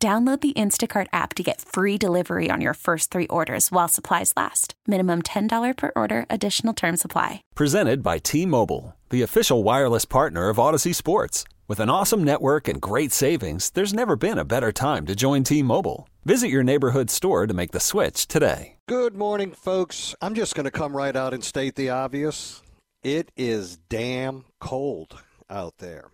Download the Instacart app to get free delivery on your first three orders while supplies last. Minimum $10 per order, additional term supply. Presented by T Mobile, the official wireless partner of Audacy Sports. With an awesome network and great savings, there's never been a better time to join T Mobile. Visit your neighborhood store to make the switch today. Good morning, folks. I'm just going to come right out and state the obvious. It is damn cold out there.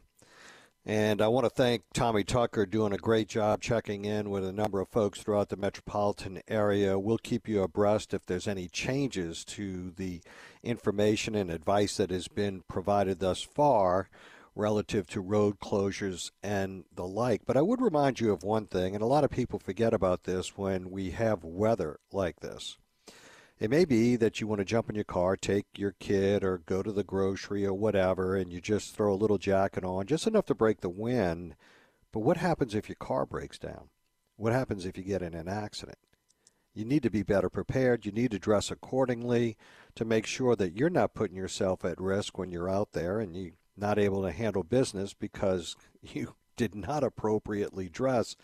And I want to thank Tommy Tucker doing a great job checking in with a number of folks throughout the metropolitan area. We'll keep you abreast if there's any changes to the information and advice that has been provided thus far relative to road closures and the like. But I would remind you of one thing, and a lot of people forget about this when we have weather like this. It may be that you want to jump in your car, take your kid, or go to the grocery or whatever, and you just throw a little jacket on, just enough to break the wind. But what happens if your car breaks down? What happens if you get in an accident? You need to be better prepared. You need to dress accordingly to make sure that you're not putting yourself at risk when you're out there and you're not able to handle business because you did not appropriately dress.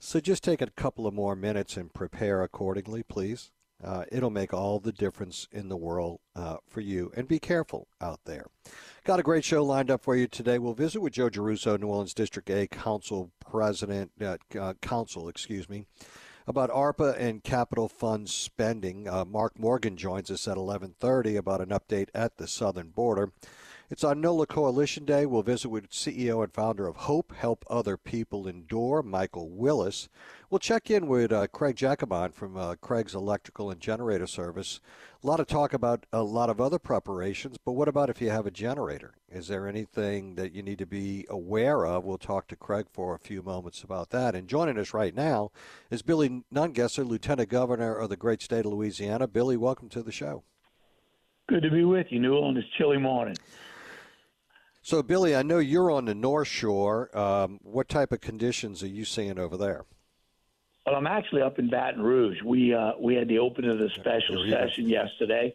So just take a couple of more minutes and prepare accordingly, please. Uh, it'll make all the difference in the world uh, for you. And be careful out there. Got a great show lined up for you today. We'll visit with Joe Giarrusso, New Orleans District A Council President, uh, uh Council, excuse me, about ARPA and capital fund spending. Uh, Mark Morgan joins us at 11:30 about an update at the southern border. It's on NOLA Coalition Day. We'll visit with CEO and founder of Hope Help Other People Endure, Michael Willis. We'll check in with uh, Craig Jacomine from uh, Craig's Electrical and Generator Service. A lot of talk about a lot of other preparations, but what about if you have a generator? Is there anything that you need to be aware of? We'll talk to Craig for a few moments about that. And joining us right now is Billy Nungesser, Lieutenant Governor of the great state of Louisiana. Billy, welcome to the show. Good to be with you, Newell, on this chilly morning. So, Billy, I know you're on the North Shore. Um, what type of conditions are you seeing over there? Well, I'm actually up in Baton Rouge. We uh, we had the opening of the special session yesterday,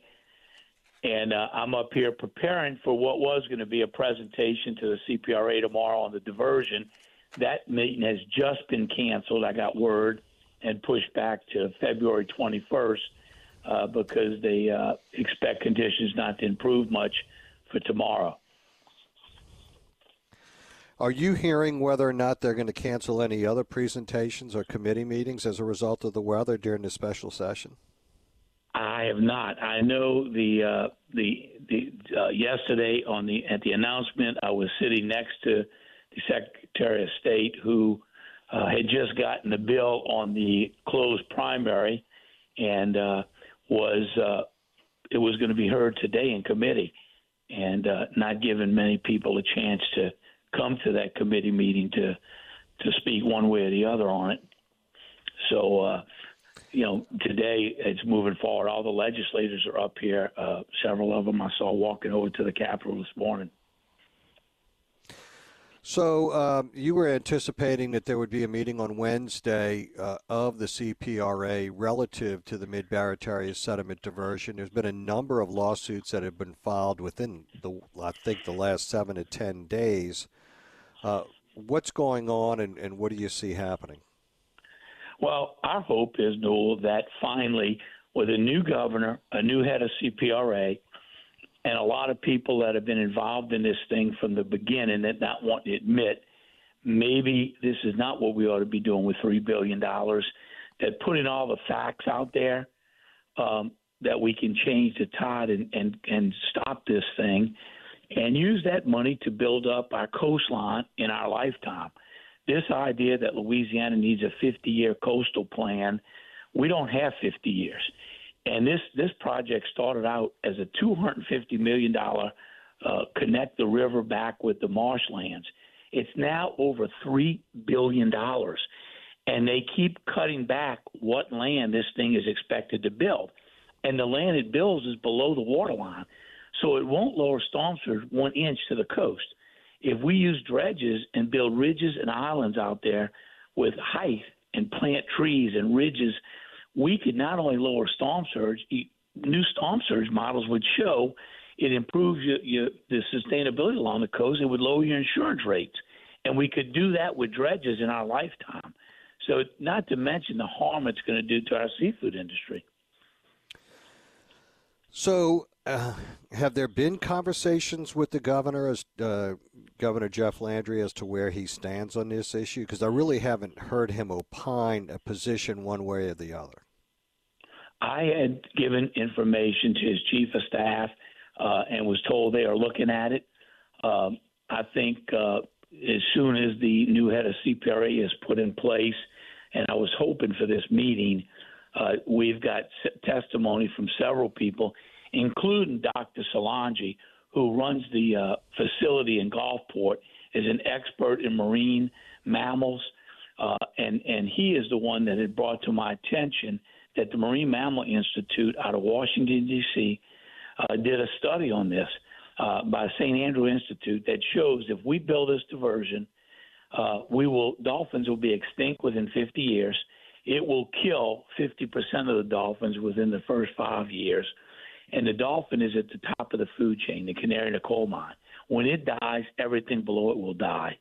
and uh, I'm up here preparing for what was going to be a presentation to the CPRA tomorrow on the diversion. That meeting has just been canceled. I got word and pushed back to February 21st uh, because they uh, expect conditions not to improve much for tomorrow. Are you hearing whether or not they're going to cancel any other presentations or committee meetings as a result of the weather during the special session? I have not. I know the uh, the the uh, yesterday on the at the announcement, I was sitting next to the Secretary of State who uh, had just gotten the bill on the closed primary, and uh, was uh, it was going to be heard today in committee, and uh, not giving many people a chance to come to that committee meeting to to speak one way or the other on it. So, uh, you know, today it's moving forward. All the legislators are up here. Uh, several of them I saw walking over to the Capitol this morning. So um, you were anticipating that there would be a meeting on Wednesday uh, of the CPRA relative to the Mid Barataria sediment diversion. There's been a number of lawsuits that have been filed within the, I think, the last seven to ten days. Uh, what's going on, and, and what do you see happening? Well, our hope is, Newell, that finally, with a new governor, a new head of CPRA, and a lot of people that have been involved in this thing from the beginning that not want to admit maybe this is not what we ought to be doing with three billion dollars. That putting all the facts out there, um, that we can change the tide and, and and stop this thing and use that money to build up our coastline in our lifetime. This idea that Louisiana needs a 50 year coastal plan, we don't have 50 years. And this, this project started out as a $250 million uh, connect the river back with the marshlands. It's now over $3 billion. and they keep cutting back what land this thing is expected to build. And the land it builds is below the waterline, so it won't lower storm surge one inch to the coast. If we use dredges and build ridges and islands out there with height and plant trees and ridges, we could not only lower storm surge, new storm surge models would show it improves your, your, the sustainability along the coast. It would lower your insurance rates. And we could do that with dredges in our lifetime. So, not to mention the harm it's going to do to our seafood industry. So, uh, have there been conversations with the governor, as uh, Governor Jeff Landry, as to where he stands on this issue? Because I really haven't heard him opine a position one way or the other. I had given information to his chief of staff uh, and was told they are looking at it. Um, I think uh, as soon as the new head of CPRA is put in place, and I was hoping for this meeting, uh, we've got testimony from several people, including Dr. Solangi, who runs the uh, facility in Gulfport, is an expert in marine mammals, uh, and and he is the one that had brought to my attention that the Marine Mammal Institute out of Washington D.C. Uh, did a study on this uh, by St. Andrew Institute that shows if we build this diversion, uh, we will dolphins will be extinct within 50 years. It will kill 50% of the dolphins within the first five years, and the dolphin is at the top of the food chain, the canary in the coal mine. When it dies, everything below it will die.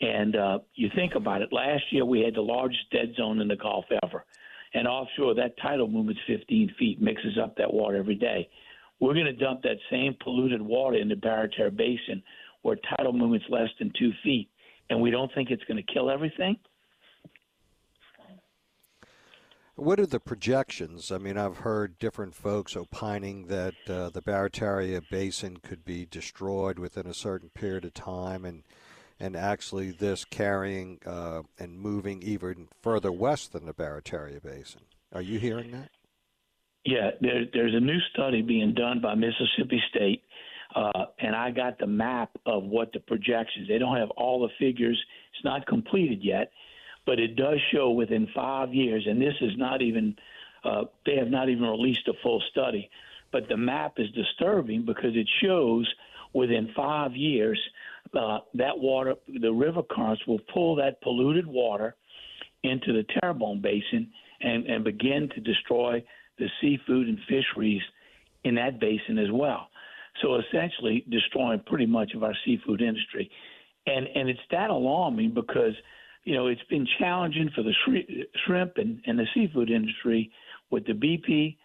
And uh, you think about it. Last year we had the largest dead zone in the Gulf ever, and offshore that tidal movement's 15 feet, mixes up that water every day. We're going to dump that same polluted water in the Barataria Basin where tidal movement's less than two feet, and we don't think it's going to kill everything. What are the projections? I mean, I've heard different folks opining that uh, the Barataria Basin could be destroyed within a certain period of time, and and actually this carrying uh, and moving even further west than the Barataria Basin. Are you hearing that? Yeah, there, there's a new study being done by Mississippi State, uh, and I got the map of what the projections. They don't have all the figures; it's not completed yet, but it does show within five years. And this is not even uh, they have not even released a full study, but the map is disturbing because it shows within five years uh, that water, the river currents will pull that polluted water into the Terrebonne Basin and, and begin to destroy the seafood and fisheries in that basin as well. So essentially, destroying pretty much of our seafood industry, and and it's that alarming because you know it's been challenging for the shrimp and, and the seafood industry with the BP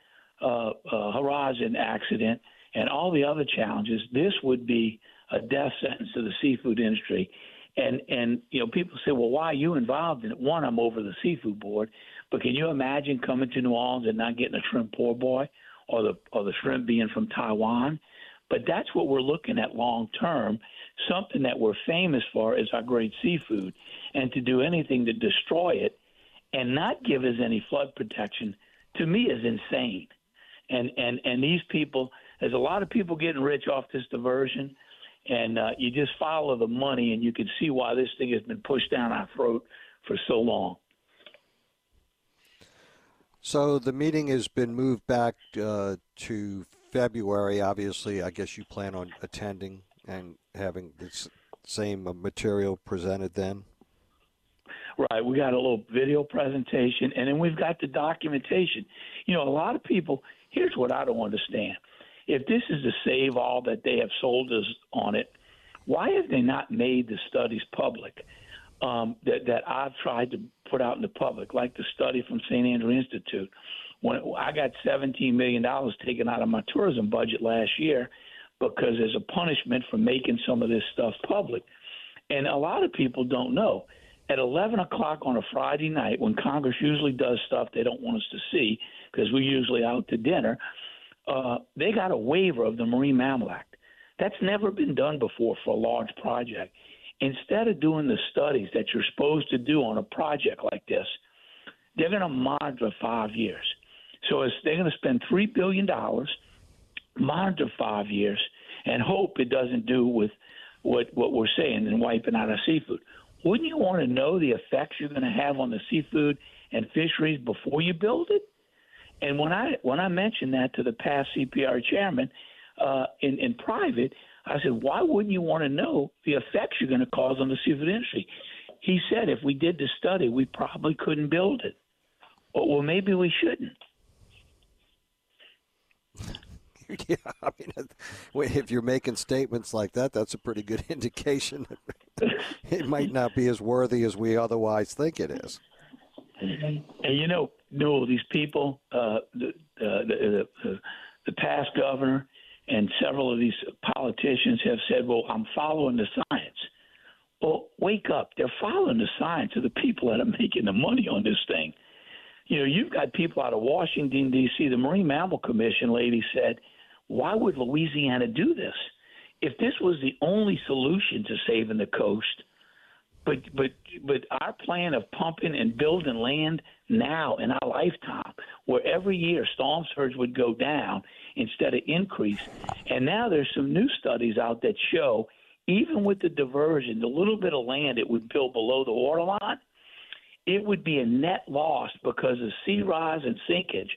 uh, uh, Horizon accident and all the other challenges. This would be a death sentence to the seafood industry. And and you know people say, well, why are you involved in it? One, I'm over the seafood board, but can you imagine coming to New Orleans and not getting a shrimp poor boy, or the or the shrimp being from Taiwan? But that's what we're looking at long term. Something that we're famous for is our great seafood, and to do anything to destroy it and not give us any flood protection to me is insane. And and and these people, there's a lot of people getting rich off this diversion and uh, you just follow the money, and you can see why this thing has been pushed down our throat for so long. So the meeting has been moved back uh, to February. Obviously, I guess you plan on attending and having the same uh, material presented then. Right. We got a little video presentation, and then we've got the documentation. You know, a lot of people. Here's what I don't understand if this is a save all that they have sold us on it, why have they not made the studies public um, that, that I've tried to put out in the public, like the study from St. Andrew Institute? When I got $17 million taken out of my tourism budget last year because there's a punishment for making some of this stuff public. And a lot of people don't know. At 11 o'clock on a Friday night, when Congress usually does stuff they don't want us to see because we're usually out to dinner, uh, they got a waiver of the Marine Mammal Act. That's never been done before for a large project. Instead of doing the studies that you're supposed to do on a project like this, they're going to monitor five years. So they're going to spend $3 billion, monitor five years, and hope it doesn't do with what, what we're saying and wiping out our seafood. wouldn't you want to know the effects you're going to have on the seafood and fisheries before you build it? And when I when I mentioned that to the past CPR chairman uh, in in private, I said, why wouldn't you want to know the effects you're going to cause on the seafood industry? He said, if we did the study, we probably couldn't build it. Well, maybe we shouldn't. yeah, I mean, if you're making statements like that, that's a pretty good indication. it might not be as worthy as we otherwise think it is. And you know, no, these people, uh, the, uh, the, the the past governor and several of these politicians have said, "Well, I'm following the science." Well, wake up! They're following the science of the people that are making the money on this thing. You know, you've got people out of Washington D.C. The Marine Mammal Commission lady said why would Louisiana do this? If this was the only solution to saving the coast, but but but our plan of pumping and building land now in our lifetime, where every year storm surge would go down instead of increase, and now there's some new studies out that show even with the diversion, the little bit of land it would build below the waterline, it would be a net loss because of sea rise and sinkage.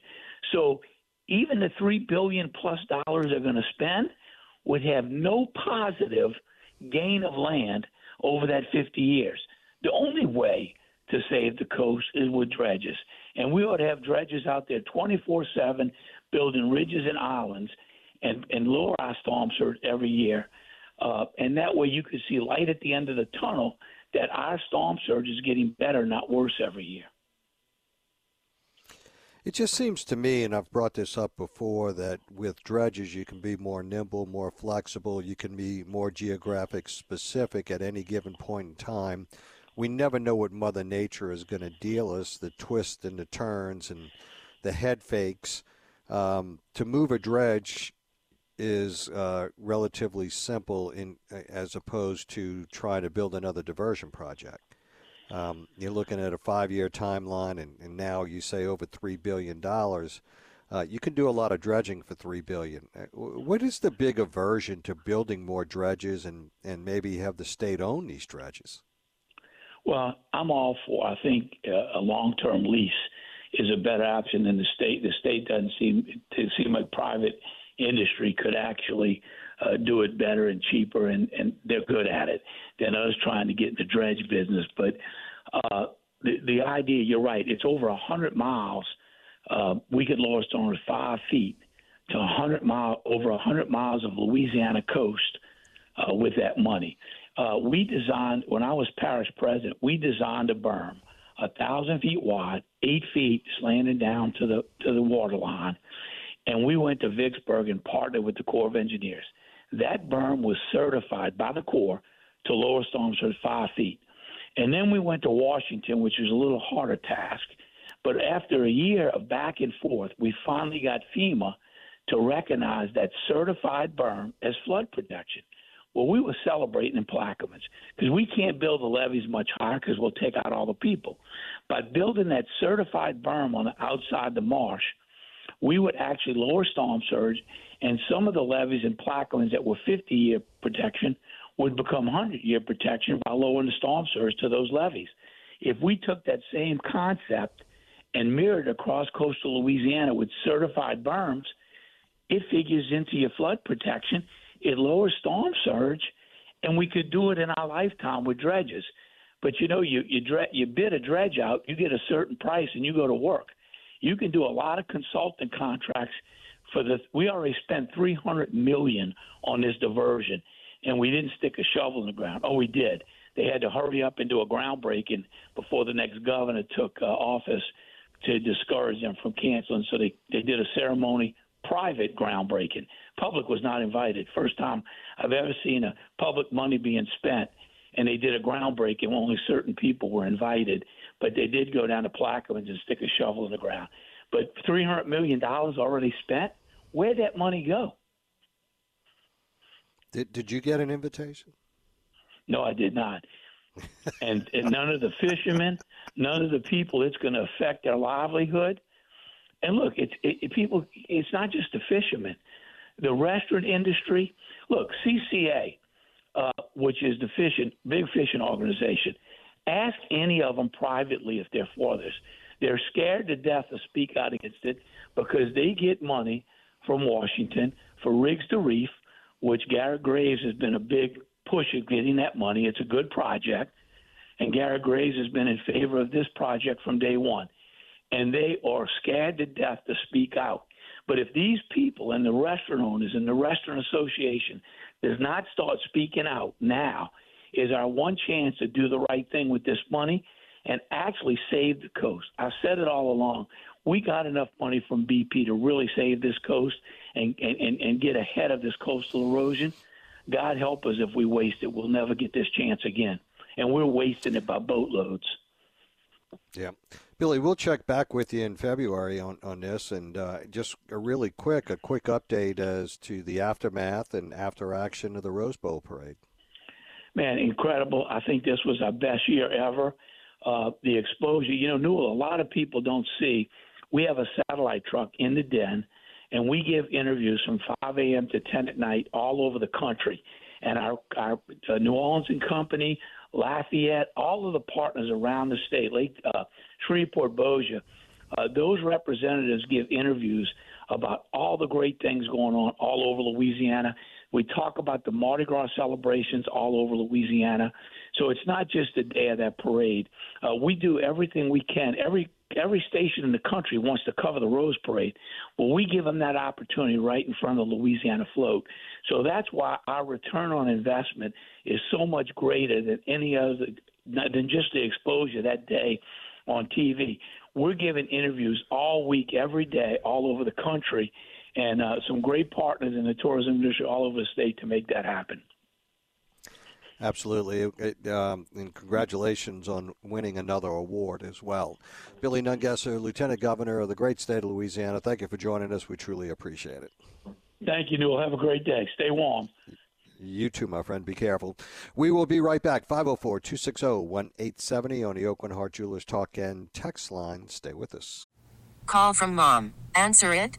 So even the three billion plus dollars they're going to spend would have no positive gain of land over that 50 years. The only way to save the coast is with dredges, and we ought to have dredges out there 24/7, building ridges and islands, and and lower our storm surge every year, uh, and that way you could see light at the end of the tunnel that our storm surge is getting better, not worse, every year. It just seems to me, and I've brought this up before, that with dredges you can be more nimble, more flexible, you can be more geographic specific at any given point in time. We never know what Mother Nature is going to deal us, the twists and the turns and the head fakes. Um, to move a dredge is uh, relatively simple in as opposed to trying to build another diversion project. Um, you're looking at a five-year timeline, and, and, now you say over three billion dollars. Uh, you can do a lot of dredging for three billion. Uh, what is the big aversion to building more dredges and, and maybe have the state own these dredges? Well, I'm all for. I think uh, a long-term lease is a better option than the state. The state doesn't seem to seem like private industry could actually uh, do it better and cheaper, and, and they're good at it than us trying to get in the dredge business. But uh, the the idea, you're right. It's over a hundred miles. Uh, we could lower storms five feet to a hundred mile over a hundred miles of Louisiana coast uh, with that money. Uh, we designed when I was parish president. We designed a berm, a thousand feet wide, eight feet slanted down to the to the water line, and we went to Vicksburg and partnered with the Corps of Engineers. That berm was certified by the Corps to lower storm surge five feet. And then we went to Washington, which was a little harder task. But after a year of back and forth, we finally got FEMA to recognize that certified berm as flood protection. Well, we were celebrating in Plaquemines because we can't build the levees much higher because we'll take out all the people. By building that certified berm on the outside the marsh, we would actually lower storm surge, and some of the levees and Plaquemines that were 50 year protection would become 100 year protection by lowering the storm surge to those levees. If we took that same concept and mirrored across coastal Louisiana with certified berms, it figures into your flood protection. It lowers storm surge, and we could do it in our lifetime with dredges. But you know, you you, dre- you bid a dredge out, you get a certain price, and you go to work. You can do a lot of consulting contracts for the. We already spent 300 million on this diversion and we didn't stick a shovel in the ground. Oh, we did. They had to hurry up and do a groundbreaking before the next governor took uh, office to discourage them from canceling. So they, they did a ceremony, private groundbreaking. Public was not invited. First time I've ever seen a public money being spent, and they did a groundbreaking. Only certain people were invited, but they did go down to Plaquemines and stick a shovel in the ground. But $300 million already spent. Where'd that money go? Did Did you get an invitation? No, I did not. and, and none of the fishermen, none of the people it's going to affect their livelihood. And look, it's it, it, people. It's not just the fishermen, the restaurant industry. Look, CCA, uh, which is the fishing big fishing organization, Ask any of them privately if they're for this. They're scared to death to speak out against it because they get money from Washington for rigs to reef, which Garrett Graves has been a big push of getting that money. It's a good project. And Garrett Graves has been in favor of this project from day one. And they are scared to death to speak out. But if these people and the restaurant owners and the restaurant association does not start speaking out now, is our one chance to do the right thing with this money and actually save the coast. I've said it all along. We got enough money from BP to really save this coast and, and, and get ahead of this coastal erosion. God help us if we waste it. We'll never get this chance again. And we're wasting it by boatloads. Yeah. Billy, we'll check back with you in February on, on this. And uh, just a really quick, a quick update as to the aftermath and after action of the Rose Bowl parade. Man, incredible. I think this was our best year ever. Uh, the exposure, you know, Newell, a lot of people don't see. We have a satellite truck in the den, and we give interviews from 5 a.m. to 10 at night all over the country. And our, our uh, New Orleans and Company, Lafayette, all of the partners around the state, Lake uh, Shreveport, Bossier, uh, those representatives give interviews about all the great things going on all over Louisiana. We talk about the Mardi Gras celebrations all over Louisiana. So it's not just the day of that parade. Uh, we do everything we can. Every every station in the country wants to cover the Rose Parade. Well, we give them that opportunity right in front of the Louisiana float. So that's why our return on investment is so much greater than any other than just the exposure that day on TV. We're giving interviews all week, every day, all over the country, and uh, some great partners in the tourism industry all over the state to make that happen. Absolutely. Um, and congratulations on winning another award as well. Billy Nungesser, Lieutenant Governor of the great state of Louisiana, thank you for joining us. We truly appreciate it. Thank you, Newell. Have a great day. Stay warm. You too, my friend. Be careful. We will be right back. 504 260 1870 on the Aucoin Hart Jewelers Talk and text line. Stay with us. Call from mom. Answer it.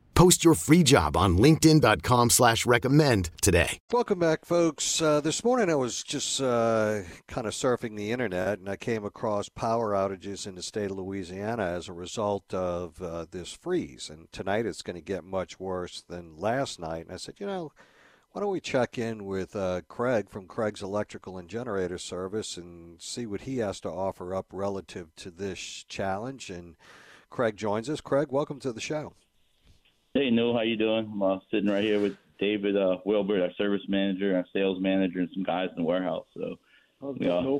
Post your free job on LinkedIn.com slash recommend today. Welcome back, folks. Uh, this morning I was just uh, kind of surfing the internet and I came across power outages in the state of Louisiana as a result of uh, this freeze. And tonight it's going to get much worse than last night. And I said, you know, why don't we check in with uh, Craig from Craig's Electrical and Generator Service and see what he has to offer up relative to this challenge? And Craig joins us. Craig, welcome to the show. Hey, Neil, how you doing? I'm uh, sitting right here with David uh, Wilbert, our service manager, our sales manager, and some guys in the warehouse. So, yeah.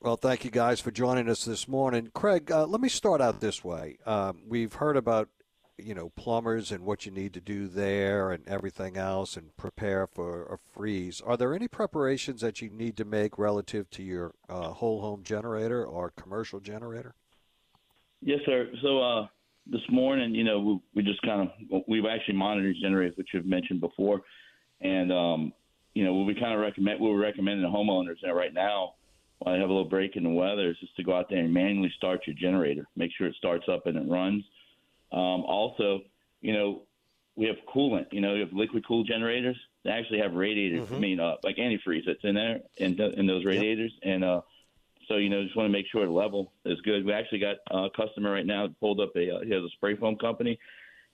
Well, thank you guys for joining us this morning. Craig, uh, let me start out this way. Um, we've heard about you know plumbers and what you need to do there and everything else and prepare for a freeze are there any preparations that you need to make relative to your uh, whole home generator or commercial generator yes sir so uh, this morning you know we, we just kind of we've actually monitored generators which you've mentioned before and um, you know what we kind of recommend what we're recommending to homeowners right now while you have a little break in the weather is just to go out there and manually start your generator. Make sure it starts up and it runs. Um, also, you know, we have coolant. You know, we have liquid cool generators. They actually have radiators. Mm-hmm. I mean, uh, like antifreeze that's in there in, in those radiators. And uh, so, you know, just want to make sure the level is good. We actually got a customer right now pulled up a uh, he has a spray foam company,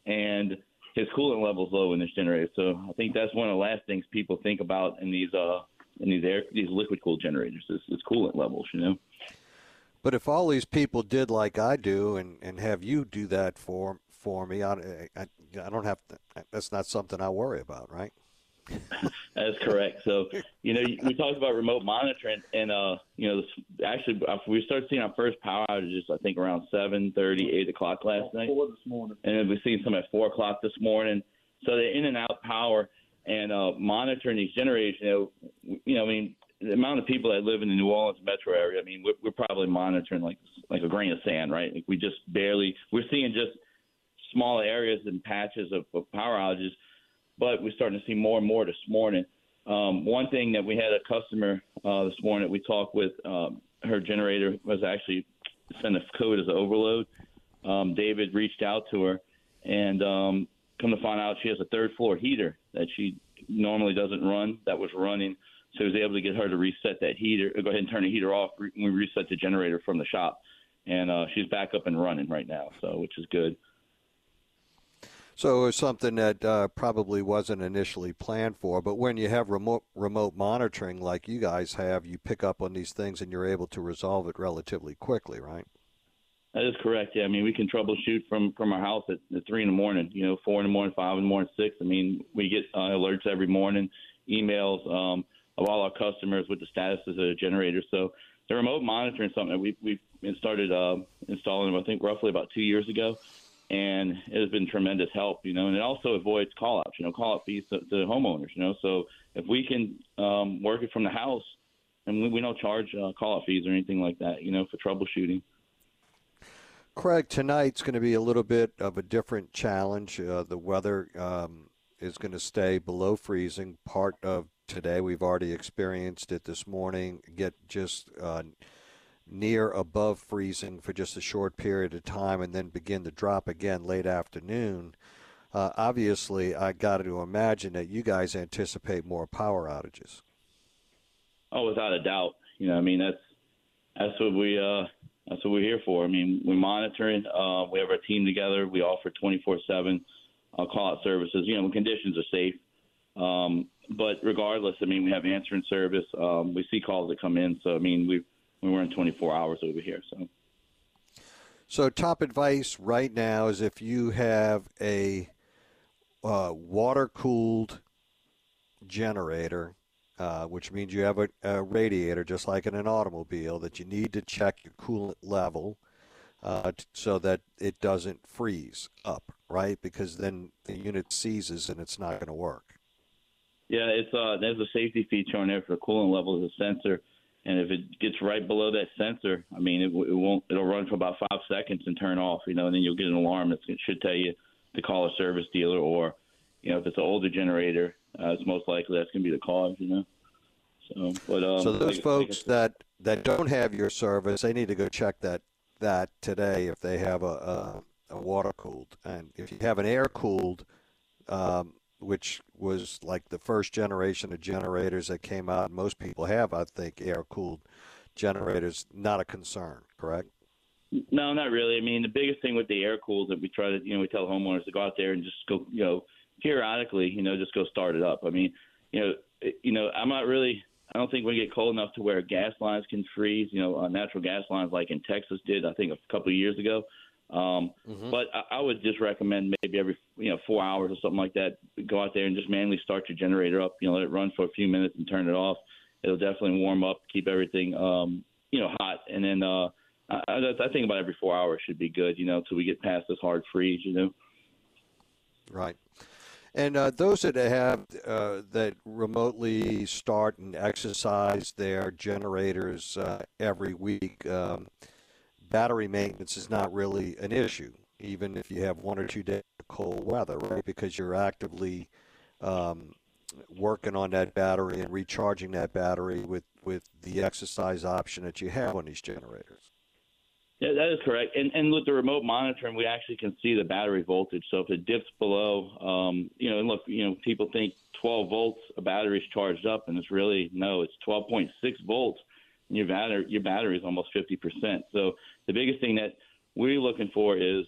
and his coolant level's low in this generator. So I think that's one of the last things people think about in these uh in these air these liquid cooled generators is, is coolant levels. You know. But if all these people did like I do and, and have you do that for for me, I, I, I don't have to, that's not something I worry about, right? That's correct. So, you know, we talked about remote monitoring, and uh, you know, this, actually, we started seeing our first power outages. I think around seven thirty, eight o'clock last night. Four this morning. and then we've seen some at four o'clock this morning. So they're in and out power and uh, monitoring these generators. You know, you know, I mean, the amount of people that live in the New Orleans metro area. I mean, we're, we're probably monitoring like like a grain of sand, right? Like we just barely. We're seeing just small areas and patches of, of power outages, but we're starting to see more and more this morning. Um, one thing that we had a customer uh, this morning that we talked with, um, her generator was actually sent a code as an overload. Um, David reached out to her, and um, come to find out she has a third floor heater that she normally doesn't run that was running. So he was able to get her to reset that heater, go ahead and turn the heater off. We reset the generator from the shop, and uh, she's back up and running right now, so which is good. So it was something that uh, probably wasn't initially planned for, but when you have remote remote monitoring like you guys have, you pick up on these things and you're able to resolve it relatively quickly, right? That is correct. Yeah, I mean we can troubleshoot from from our house at, at three in the morning. You know, four in the morning, five in the morning, six. I mean we get uh, alerts every morning, emails um, of all our customers with the status of the generator. So the remote monitoring is something that we we started uh, installing. I think roughly about two years ago, and it has been tremendous help. You know, and it also avoids call outs. You know, call out fees to, to homeowners. You know, so if we can um, work it from the house, and we, we don't charge uh, call out fees or anything like that. You know, for troubleshooting. Craig, tonight's going to be a little bit of a different challenge. Uh, the weather um, is going to stay below freezing. Part of today, we've already experienced it this morning, get just uh, near above freezing for just a short period of time and then begin to drop again late afternoon. Uh, obviously, I got to imagine that you guys anticipate more power outages. Oh, without a doubt. You know, I mean that's that's what we uh that's what we're here for. I mean, we're monitoring. Uh, we have our team together. We offer 24/7 uh, call out services. You know, when conditions are safe. Um, but regardless, I mean, we have answering service. Um, we see calls that come in. So I mean, we we run 24 hours over here. So. So, top advice right now is if you have a uh, water cooled generator, uh, which means you have a, a, radiator just like in an automobile, that you need to check your coolant level uh, t- so that it doesn't freeze up, right? Because then the unit seizes and it's not going to work. Yeah, it's uh, there's a safety feature on there for coolant level as a sensor and if it gets right below that sensor, I mean, it, it won't. It'll run for about five seconds and turn off. You know, and then you'll get an alarm that should tell you to call a service dealer, or you know, if it's an older generator, uh, it's most likely that's going to be the cause. You know. So, but um, so those folks that that don't have your service, they need to go check that that today if they have a, a, a water cooled, and if you have an air cooled. Um, which was like the first generation of generators that came out. Most people have, I think, air cooled generators. Not a concern, correct? No, not really. I mean, the biggest thing with the air cooled that we try to, you know, we tell homeowners to go out there and just go, you know, periodically, you know, just go start it up. I mean, you know, you know, I'm not really. I don't think we get cold enough to where gas lines can freeze. You know, uh, natural gas lines like in Texas did, I think, a couple of years ago. Um, mm-hmm. But I, I would just recommend maybe every you know four hours or something like that, go out there and just manually start your generator up. You know, let it run for a few minutes and turn it off. It'll definitely warm up, keep everything um, you know hot, and then uh, I, I think about every four hours should be good. You know, until we get past this hard freeze. You know. Right. And uh, those that have uh, that remotely start and exercise their generators uh, every week, um, battery maintenance is not really an issue, even if you have one or two days of cold weather, right? Because you're actively um, working on that battery and recharging that battery with with the exercise option that you have on these generators. Yeah, that is correct. And and with the remote monitoring, we actually can see the battery voltage. So if it dips below, um, you know, and look, you know, people think 12 volts a battery's charged up, and it's really no, it's 12.6 volts. And your battery your battery is almost 50 percent. So the biggest thing that we're looking for is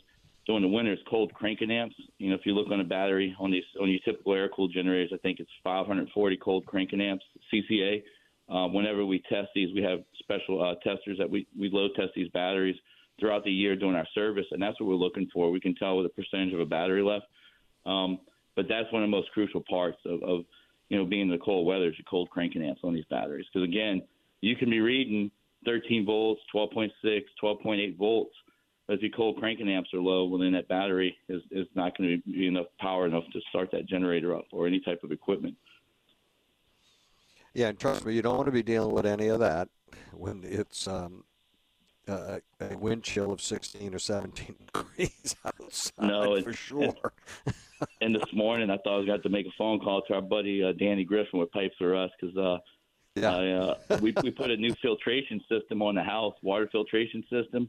during the winter is cold cranking amps. You know, if you look on a battery on these on your typical air cooled generators, I think it's 540 cold cranking amps CCA. Um, whenever we test these, we have special uh, testers that we, we load test these batteries throughout the year doing our service, and that's what we're looking for. We can tell with a percentage of a battery left. Um, but that's one of the most crucial parts of, of you know being in the cold weather is your cold cranking amps on these batteries. Because again, you can be reading 13 volts, 12.6, 12.8 volts, but if your cold cranking amps are low, well then that battery is, is not going to be enough power enough to start that generator up or any type of equipment. Yeah, and trust me, you don't want to be dealing with any of that when it's um, uh, a wind chill of 16 or 17 degrees outside. No, for sure. and this morning, I thought I was going to make a phone call to our buddy uh, Danny Griffin with Pipes for Us because uh, yeah. Uh, we we put a new filtration system on the house, water filtration system,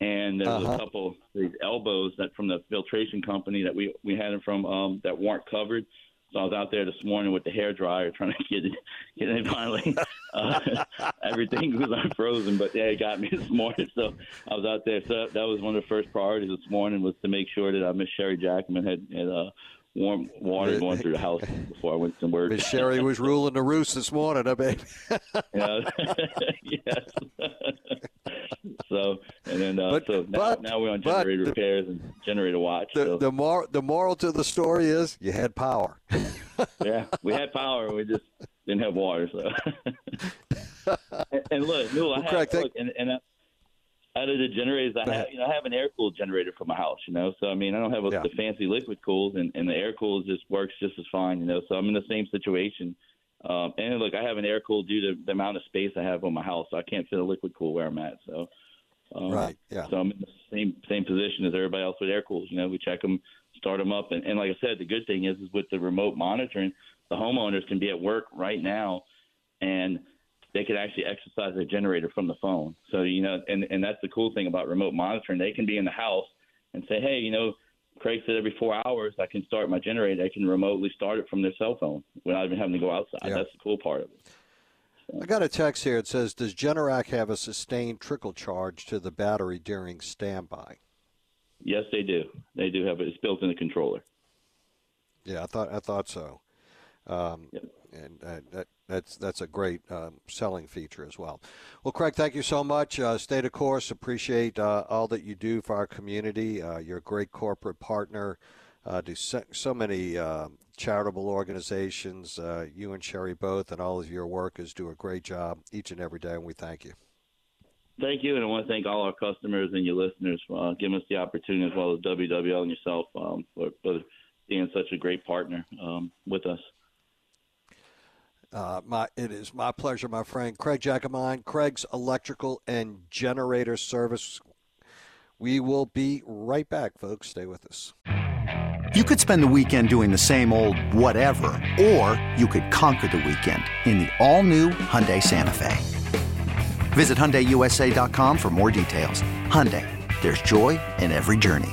and there's uh-huh. a couple of these elbows that from the filtration company that we we had them from um, that weren't covered. So I was out there this morning with the hair dryer trying to get it, get it finally. Uh, everything was unfrozen, but yeah, it got me this morning. So I was out there. So that was one of the first priorities this morning was to make sure that uh, Miss Sherry Jacomine had, had uh, warm water going through the house before I went to work. Miss Sherry was ruling the roost this morning, I bet. yeah. yes. so and then uh, but, so now, but, now, we're on generator repairs and generator watch. The so. the, mor- the moral to the story is you had power. yeah, we had power. We just didn't have water. So. and, and, look, Newell, I have, look, and, and I, out of the generators I have, you know, I have an air cooled generator for my house, you know. So I mean, I don't have a, yeah. the fancy liquid cools, and, and the air cooled just works just as fine, you know. So I'm in the same situation. Um, and look, I have an air cooled due to the amount of space I have on my house, so I can't fit a liquid cool where I'm at. So, um, right, yeah. So I'm in the same same position as everybody else with air cools. You know, we check them, start them up, and, and like I said, the good thing is, is with the remote monitoring, the homeowners can be at work right now, and they could actually exercise their generator from the phone. So you know, and and that's the cool thing about remote monitoring. They can be in the house and say, hey, you know, Craig said every four hours I can start my generator. I can remotely start it from their cell phone without even having to go outside. Yeah. That's the cool part of it. So. I got a text here. It says, "Does Generac have a sustained trickle charge to the battery during standby?" Yes, they do. They do have it. It's built in the controller. Yeah, I thought I thought so. Um, yep. And uh, that, that's that's a great um, selling feature as well. Well, Craig, thank you so much. Uh, stay the course. Appreciate uh, all that you do for our community. Uh, you're a great corporate partner. Uh, do so, so many uh, charitable organizations. Uh, you and Sherry both, and all of your workers do a great job each and every day, and we thank you. Thank you, and I want to thank all our customers and your listeners for giving us the opportunity, as well as WWL and yourself, um, for, for being such a great partner um, with us. Uh, my, it is my pleasure, my friend Craig Jacomine, Craig's Electrical and Generator Service. We will be right back, folks. Stay with us. You could spend the weekend doing the same old whatever, or you could conquer the weekend in the all-new Hyundai Santa Fe. Visit HyundaiUSA.com for more details. Hyundai, there's joy in every journey.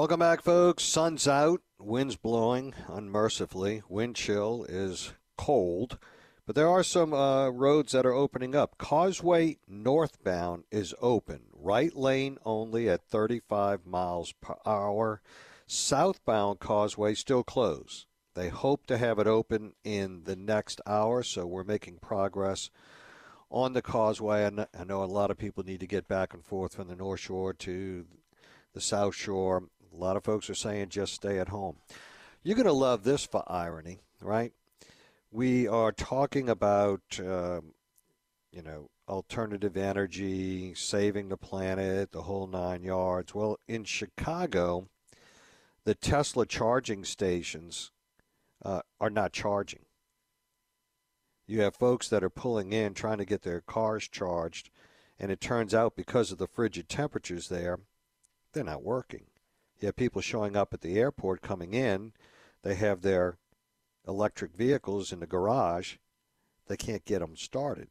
Welcome back, folks. Sun's out, wind's blowing unmercifully. Wind chill is cold, but there are some uh, roads that are opening up. Causeway northbound is open, right lane only at 35 miles per hour. Southbound Causeway still closed. They hope to have it open in the next hour, so we're making progress on the causeway. I know a lot of people need to get back and forth from the North Shore to the South Shore. A lot of folks are saying just stay at home. You're going to love this for irony, right? we are talking about, um, you know, alternative energy, saving the planet, the whole nine yards. Well, in Chicago, the Tesla charging stations uh, are not charging. You have folks that are pulling in trying to get their cars charged, and it turns out because of the frigid temperatures there, they're not working. You have people showing up at the airport coming in, they have their electric vehicles in the garage, they can't get them started.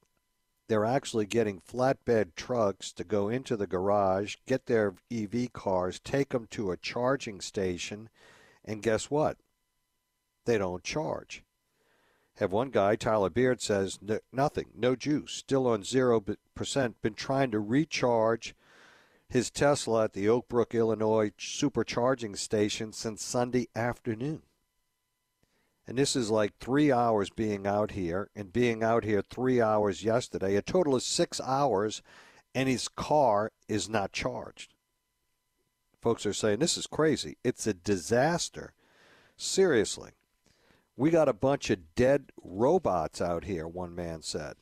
They're actually getting flatbed trucks to go into the garage, get their EV cars, take them to a charging station, and guess what? They don't charge have one guy, Tyler Beard, says nothing, no juice, still on 0%, been trying to recharge his Tesla at the Oak Brook, Illinois supercharging station since Sunday afternoon. And this is like three hours being out here and being out here three hours yesterday, a total of six hours, and his car is not charged. Folks are saying this is crazy. It's a disaster. Seriously. We got a bunch of dead robots out here, one man said.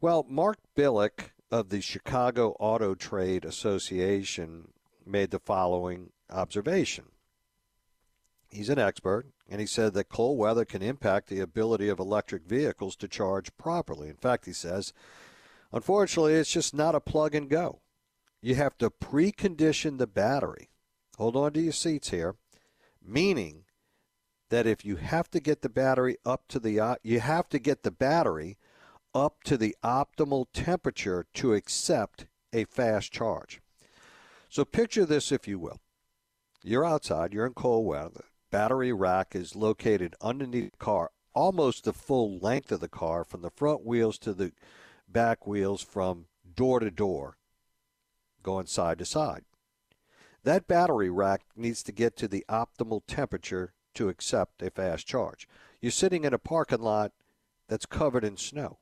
Well, Mark Bilek of the Chicago Auto Trade Association made the following observation. He's an expert, and he said that cold weather can impact the ability of electric vehicles to charge properly. In fact, he says, unfortunately, it's just not a plug and go. You have to precondition the battery. Hold on to your seats here, meaning that if you have to get the battery up to the uh, you have to get the battery up to the optimal temperature to accept a fast charge. So picture this if you will. You're outside, you're in cold weather. The battery rack is located underneath the car, almost the full length of the car from the front wheels to the back wheels from door to door going side to side. That battery rack needs to get to the optimal temperature to accept a fast charge. You're sitting in a parking lot that's covered in snow,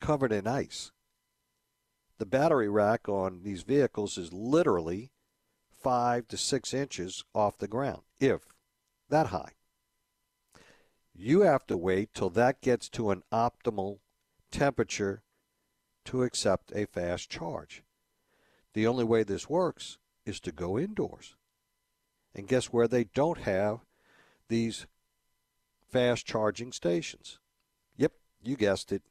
covered in ice. The battery rack on these vehicles is literally five to six inches off the ground, if that high. You have to wait till that gets to an optimal temperature to accept a fast charge. The only way this works is to go indoors. And guess where they don't have these fast charging stations? Yep, you guessed it,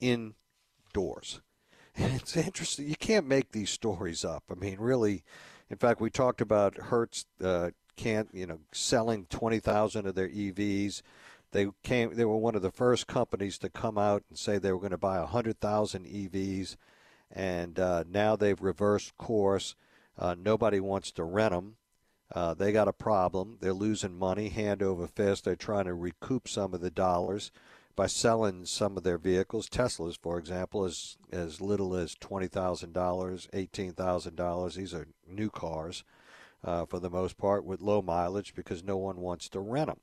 indoors. And it's interesting. You can't make these stories up. I mean, really. In fact, we talked about Hertz uh, can't, you know, selling 20,000 of their EVs. They came. They were one of the first companies to come out and say they were going to buy 100,000 EVs, and uh, now they've reversed course. Uh, nobody wants to rent them. Uh, they got a problem. They're losing money hand over fist. They're trying to recoup some of the dollars by selling some of their vehicles. Teslas, for example, is as little as twenty thousand dollars, eighteen thousand dollars. These are new cars, uh, for the most part, with low mileage because no one wants to rent them.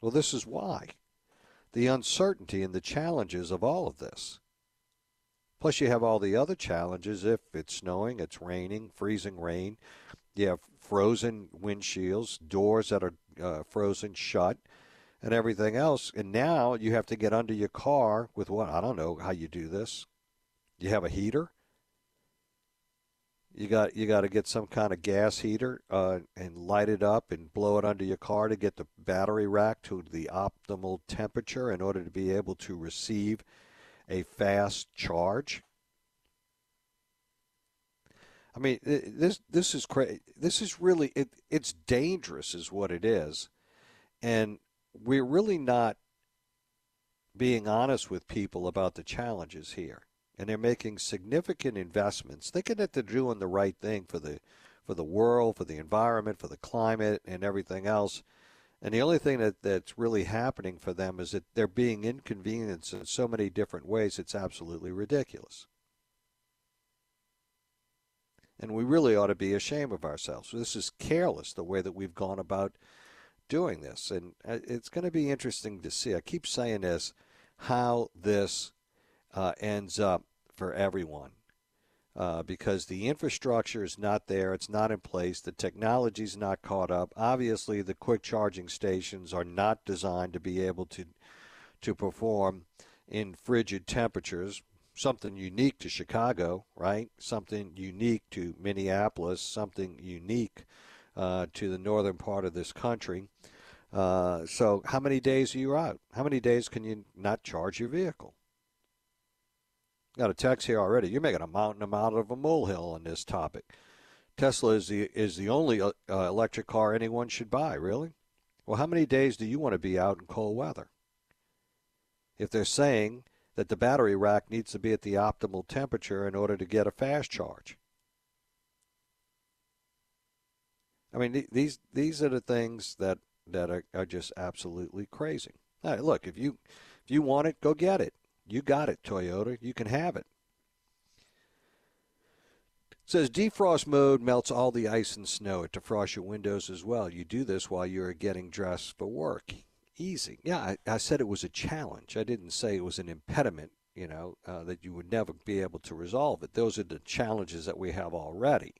Well, this is why the uncertainty and the challenges of all of this. Plus, you have all the other challenges if it's snowing, it's raining, freezing rain. You have frozen windshields, doors that are uh, frozen shut, and everything else. And now you have to get under your car with what? I don't know how you do this. You have a heater. You got you got to get some kind of gas heater uh, and light it up and blow it under your car to get the battery rack to the optimal temperature in order to be able to receive a fast charge. I mean, this this is crazy. This is really it, it's dangerous, is what it is, and we're really not being honest with people about the challenges here. And they're making significant investments, thinking that they're doing the right thing for the for the world, for the environment, for the climate, and everything else. And the only thing that, that's really happening for them is that they're being inconvenienced in so many different ways. It's absolutely ridiculous and we really ought to be ashamed of ourselves. This is careless the way that we've gone about doing this, and uh, it's going to be interesting to see. I keep saying this, how this uh, ends up for everyone. uh, because the infrastructure is not there, it's not in place, the technology is not caught up. Obviously, the quick charging stations are not designed to be able to to perform in frigid temperatures. Something unique to Chicago, right? Something unique to Minneapolis. Something unique uh, to the northern part of this country. Uh, so, how many days are you out? How many days can you not charge your vehicle? Got a text here already. You're making a mountain out of a molehill on this topic. Tesla is the is the only uh, uh, electric car anyone should buy. Really? Well, how many days do you want to be out in cold weather? If they're saying that the battery rack needs to be at the optimal temperature in order to get a fast charge. I mean, these these are the things that that are, are just absolutely crazy. Look, if you if you want it, go get it. You got it, Toyota. You can have it. it. Says defrost mode melts all the ice and snow. It defrosts your windows as well. You do this while you're getting dressed for work. Easy. Yeah, I, I said it was a challenge. I didn't say it was an impediment, you know, uh, that you would never be able to resolve it. Those are the challenges that we have already.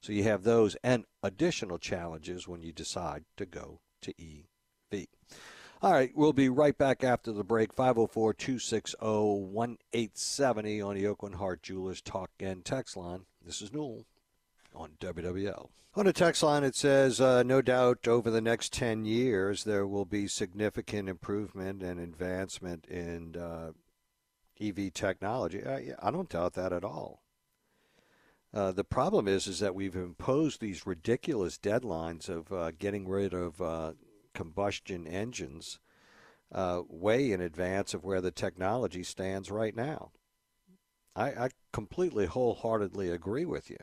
So you have those and additional challenges when you decide to go to EV. All right, we'll be right back after the break. 504 260 1870 on the Aucoin Hart Jewelers Talk and Text line. This is Newell on WWL. On the text line, it says, uh, no doubt over the next 10 years, there will be significant improvement and advancement in uh, EV technology. I, I, don't doubt that at all. Uh, the problem is, is that we've imposed these ridiculous deadlines of uh, getting rid of uh, combustion engines uh, way in advance of where the technology stands right now. I, I completely wholeheartedly agree with you.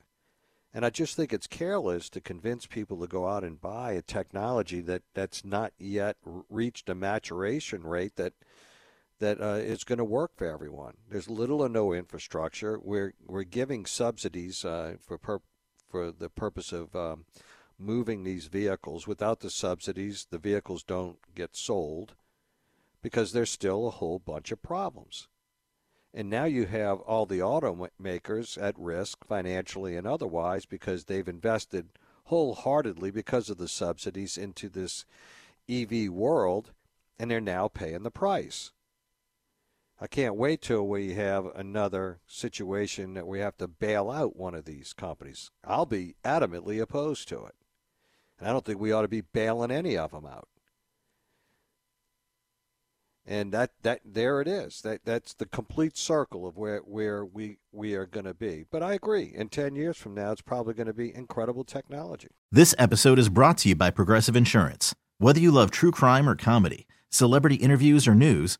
And I just think it's careless to convince people to go out and buy a technology that, that's not yet reached a maturation rate that that uh, is going to work for everyone. There's little or no infrastructure. We're we're giving subsidies uh, for per, for the purpose of um, moving these vehicles. Without the subsidies, the vehicles don't get sold because there's still a whole bunch of problems. And now you have all the automakers at risk financially and otherwise because they've invested wholeheartedly because of the subsidies into this EV world and they're now paying the price. I can't wait till we have another situation that we have to bail out one of these companies. I'll be adamantly opposed to it. And I don't think we ought to be bailing any of them out. And that, that there it is. That that's the complete circle of where, where we we are going to be. But I agree. In ten years from now, it's probably going to be incredible technology. This episode is brought to you by Progressive Insurance. Whether you love true crime or comedy, celebrity interviews or news,